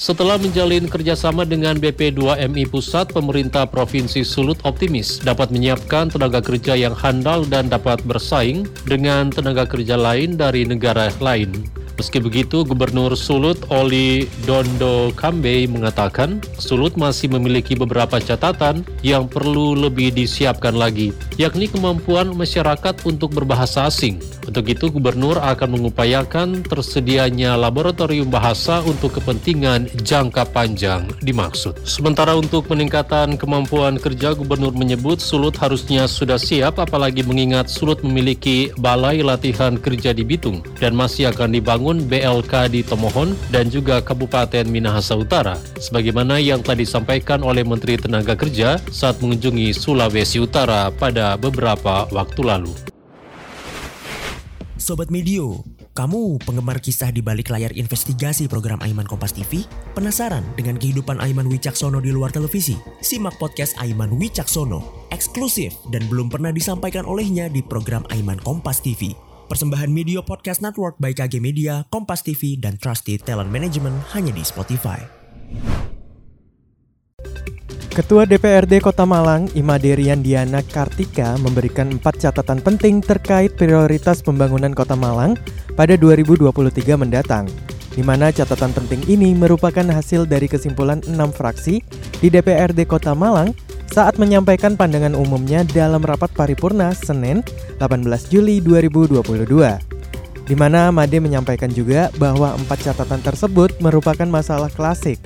Setelah menjalin kerjasama dengan BP2MI Pusat, pemerintah Provinsi Sulut optimis dapat menyiapkan tenaga kerja yang handal dan dapat bersaing dengan tenaga kerja lain dari negara lain. Meski begitu, Gubernur Sulut Oli Dondo Kambe mengatakan Sulut masih memiliki beberapa catatan yang perlu lebih disiapkan lagi, yakni kemampuan masyarakat untuk berbahasa asing. Untuk itu, Gubernur akan mengupayakan tersedianya laboratorium bahasa untuk kepentingan jangka panjang dimaksud. Sementara untuk peningkatan kemampuan kerja, Gubernur menyebut Sulut harusnya sudah siap apalagi mengingat Sulut memiliki balai latihan kerja di Bitung dan masih akan dibangun membangun BLK di Tomohon dan juga Kabupaten Minahasa Utara, sebagaimana yang tadi disampaikan oleh Menteri Tenaga Kerja saat mengunjungi Sulawesi Utara pada beberapa waktu lalu. Sobat Medio, kamu penggemar kisah di balik layar investigasi program Aiman Kompas TV? Penasaran dengan kehidupan Aiman Wicaksono di luar televisi? Simak podcast Aiman Wicaksono, eksklusif dan belum pernah disampaikan olehnya di program Aiman Kompas TV. Persembahan Media Podcast Network by KG Media, Kompas TV, dan Trusty Talent Management hanya di Spotify. Ketua DPRD Kota Malang, Imaderian Diana Kartika, memberikan empat catatan penting terkait prioritas pembangunan Kota Malang pada 2023 mendatang, di mana catatan penting ini merupakan hasil dari kesimpulan enam fraksi di DPRD Kota Malang saat menyampaikan pandangan umumnya dalam rapat paripurna Senin 18 Juli 2022 di mana Made menyampaikan juga bahwa empat catatan tersebut merupakan masalah klasik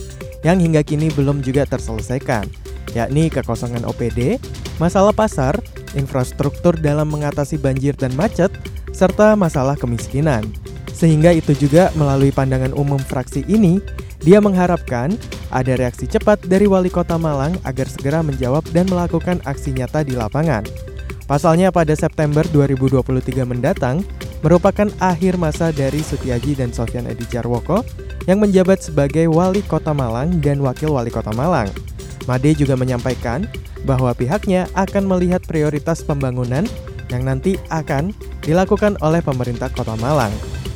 yang hingga kini belum juga terselesaikan, yakni kekosongan OPD, masalah pasar, infrastruktur dalam mengatasi banjir dan macet, serta masalah kemiskinan. Sehingga itu juga melalui pandangan umum fraksi ini, dia mengharapkan ada reaksi cepat dari Wali Kota Malang agar segera menjawab dan melakukan aksi nyata di lapangan. Pasalnya pada September 2023 mendatang merupakan akhir masa dari Sutiaji dan Sofian Edi Jarwoko yang menjabat sebagai Wali Kota Malang dan Wakil Wali Kota Malang. Made juga menyampaikan bahwa pihaknya akan melihat prioritas pembangunan yang nanti akan dilakukan oleh pemerintah Kota Malang.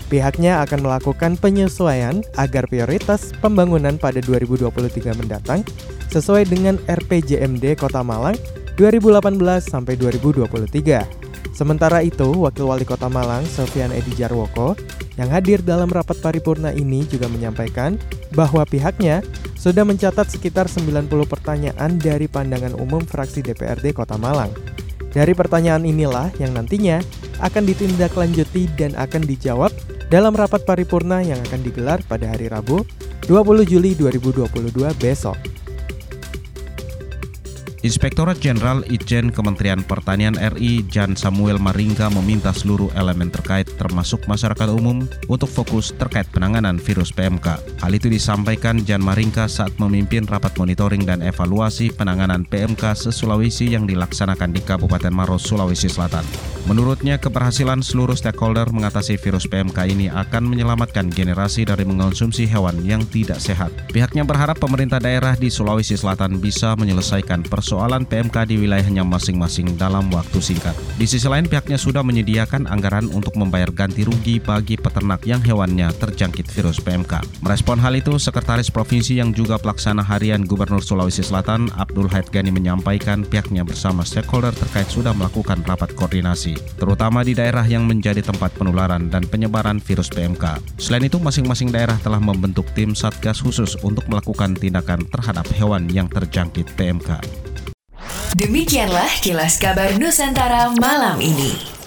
Pihaknya akan melakukan penyesuaian agar prioritas pembangunan pada 2023 mendatang sesuai dengan RPJMD Kota Malang 2018 sampai 2023. Sementara itu, Wakil Wali Kota Malang, Sofian Edi Jarwoko, yang hadir dalam rapat paripurna ini juga menyampaikan bahwa pihaknya sudah mencatat sekitar 90 pertanyaan dari pandangan umum fraksi DPRD Kota Malang. Dari pertanyaan inilah yang nantinya akan ditindaklanjuti dan akan dijawab dalam rapat paripurna yang akan digelar pada hari Rabu 20 Juli 2022 besok. Inspektorat Jenderal Ijen Kementerian Pertanian RI Jan Samuel Maringga meminta seluruh elemen terkait termasuk masyarakat umum untuk fokus terkait penanganan virus PMK. Hal itu disampaikan Jan Maringga saat memimpin rapat monitoring dan evaluasi penanganan PMK se-Sulawesi yang dilaksanakan di Kabupaten Maros, Sulawesi Selatan. Menurutnya, keberhasilan seluruh stakeholder mengatasi virus PMK ini akan menyelamatkan generasi dari mengonsumsi hewan yang tidak sehat. Pihaknya berharap pemerintah daerah di Sulawesi Selatan bisa menyelesaikan persoalan PMK di wilayahnya masing-masing dalam waktu singkat. Di sisi lain, pihaknya sudah menyediakan anggaran untuk membayar ganti rugi bagi peternak yang hewannya terjangkit virus PMK. Merespon hal itu, Sekretaris Provinsi yang juga pelaksana harian Gubernur Sulawesi Selatan, Abdul Haid Gani menyampaikan pihaknya bersama stakeholder terkait sudah melakukan rapat koordinasi terutama di daerah yang menjadi tempat penularan dan penyebaran virus PMK. Selain itu, masing-masing daerah telah membentuk tim Satgas khusus untuk melakukan tindakan terhadap hewan yang terjangkit PMK. Demikianlah kilas kabar Nusantara malam ini.